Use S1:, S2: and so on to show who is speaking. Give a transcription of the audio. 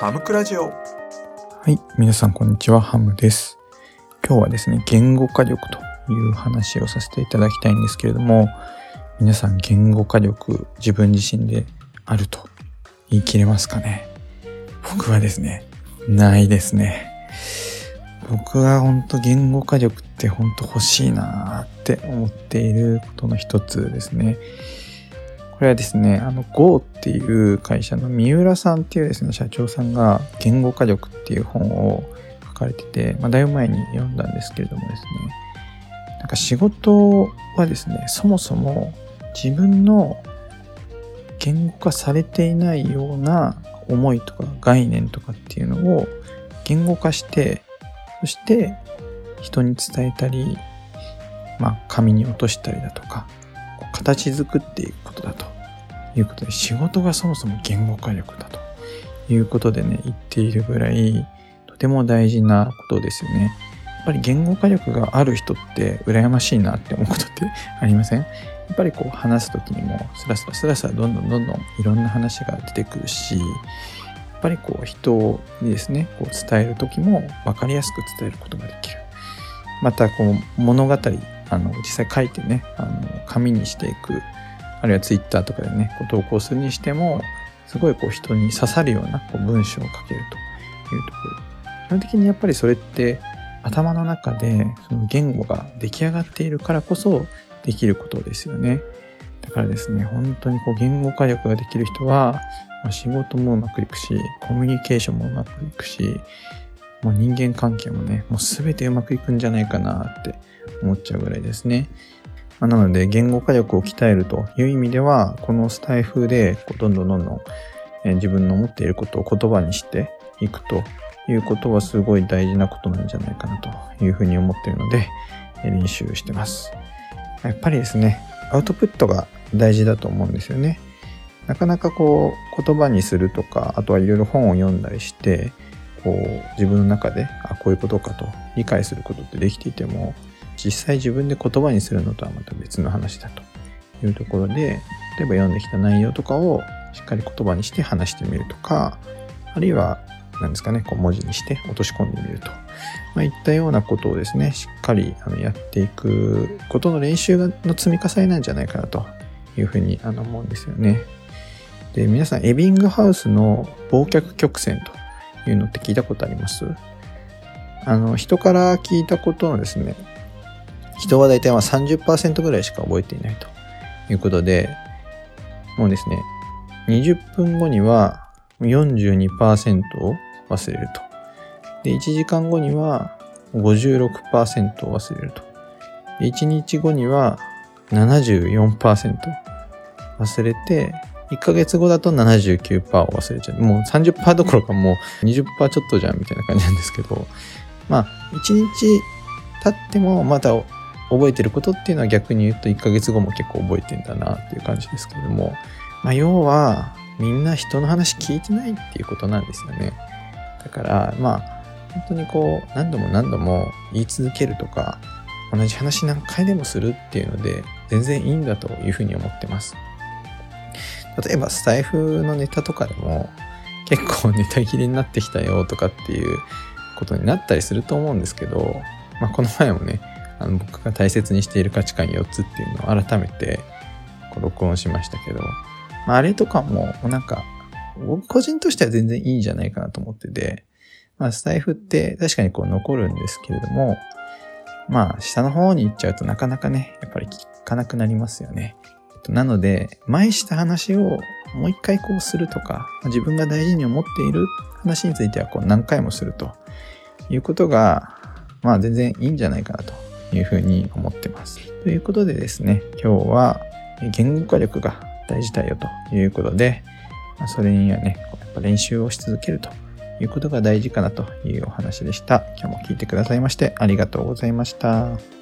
S1: ハムクラジオ
S2: はい、皆さんこんにちは、ハムです。今日はですね、言語化力という話をさせていただきたいんですけれども、皆さん言語化力自分自身であると言い切れますかね？僕はですね、ないですね。僕は本当言語化力って本当欲しいなーって思っていることの一つですね。これはですね、あの Go っていう会社の三浦さんっていうですね、社長さんが言語化力っていう本を書かれてて、まあ、だいぶ前に読んだんですけれどもですね、なんか仕事はですね、そもそも自分の言語化されていないような思いとか概念とかっていうのを言語化して、そして人に伝えたり、まあ紙に落としたりだとか、形作っていくことだということで、仕事がそもそも言語化力だということでね、言っているぐらい、とても大事なことですよね。やっぱり言語化力がある人って羨ましいなって思うことってありません？やっぱりこう話す時にもスラスラスラスラどんどんどんどんいろんな話が出てくるし、やっぱりこう人にですね、こう伝える時も分かりやすく伝えることができる。またこう物語、あの実際書いてね、あの紙にしていく、あるいはツイッターとかでね、こう投稿するにしても、すごいこう人に刺さるようなこう文章を書けるというところ。基本的にやっぱりそれって頭の中でその言語が出来上がっているからこそできることですよね。だからですね、本当にこう言語化力ができる人は、仕事もうまくいくし、コミュニケーションもうまくいくし、もう人間関係もね、もうすべてうまくいくんじゃないかなって思っちゃうぐらいですね。まなので、言語化力を鍛えるという意味では、このスタイフでどんどんどんどん、え自分の思っていることを言葉にしていくということはすごい大事なことなんじゃないかなというふうに思っているので、え練習してます。やっぱりですね、アウトプットが大事だと思うんですよね。なかなかこう言葉にするとか、あとはいろいろ本を読んだりして、こう自分の中で、あ、こういうことかと理解することってできていても、実際自分で言葉にするのとはまた別の話だというところで、例えば読んできた内容とかをしっかり言葉にして話してみるとか、あるいは何ですかね、こう文字にして落とし込んでみると。まあ、いったようなことをですね、しっかりあのやっていくことの練習の積み重ねなんじゃないかなというふうにあの思うんですよね。で、皆さん、エビングハウスの忘却曲線というのって聞いたことあります？あの、人から聞いたことのですね、人は大体まあ30%ぐらいしか覚えていないということで、もうですね、20分後には42%を忘れると。で、1時間後には56%を忘れると。1日後には74%忘れて、1ヶ月後だと79%を忘れちゃう。もう30%どころかもう20%ちょっとじゃんみたいな感じなんですけど、まあ、1日経ってもまた覚えてることっていうのは逆に言うと1ヶ月後も結構覚えてんだなっていう感じですけども、まあ、要はみんな人の話聞いてないっていうことなんですよね。だから、まあ、本当にこう、何度も何度も言い続けるとか、同じ話何回でもするっていうので、全然いいんだというふうに思ってます。例えば、スタイフのネタとかでも、結構ネタ切れになってきたよとかっていうことになったりすると思うんですけど、まあ、この前もね、あの僕が大切にしている価値観4つっていうのを改めてこう録音しましたけど、まあ、あれとかも、なんか、僕個人としては全然いいんじゃないかなと思ってて、まあ、スタイフって確かにこう残るんですけれども、まあ、下の方に行っちゃうとなかなかね、やっぱり聞かなくなりますよね。なので、前した話をもう一回こうするとか、自分が大事に思っている話についてはこう何回もするということが、まあ全然いいんじゃないかなというふうに思ってます。ということでですね、今日は言語化力が大事だよということで、それにはね、やっぱ練習をし続けるということが大事かなというお話でした。今日も聞いてくださいましてありがとうございました。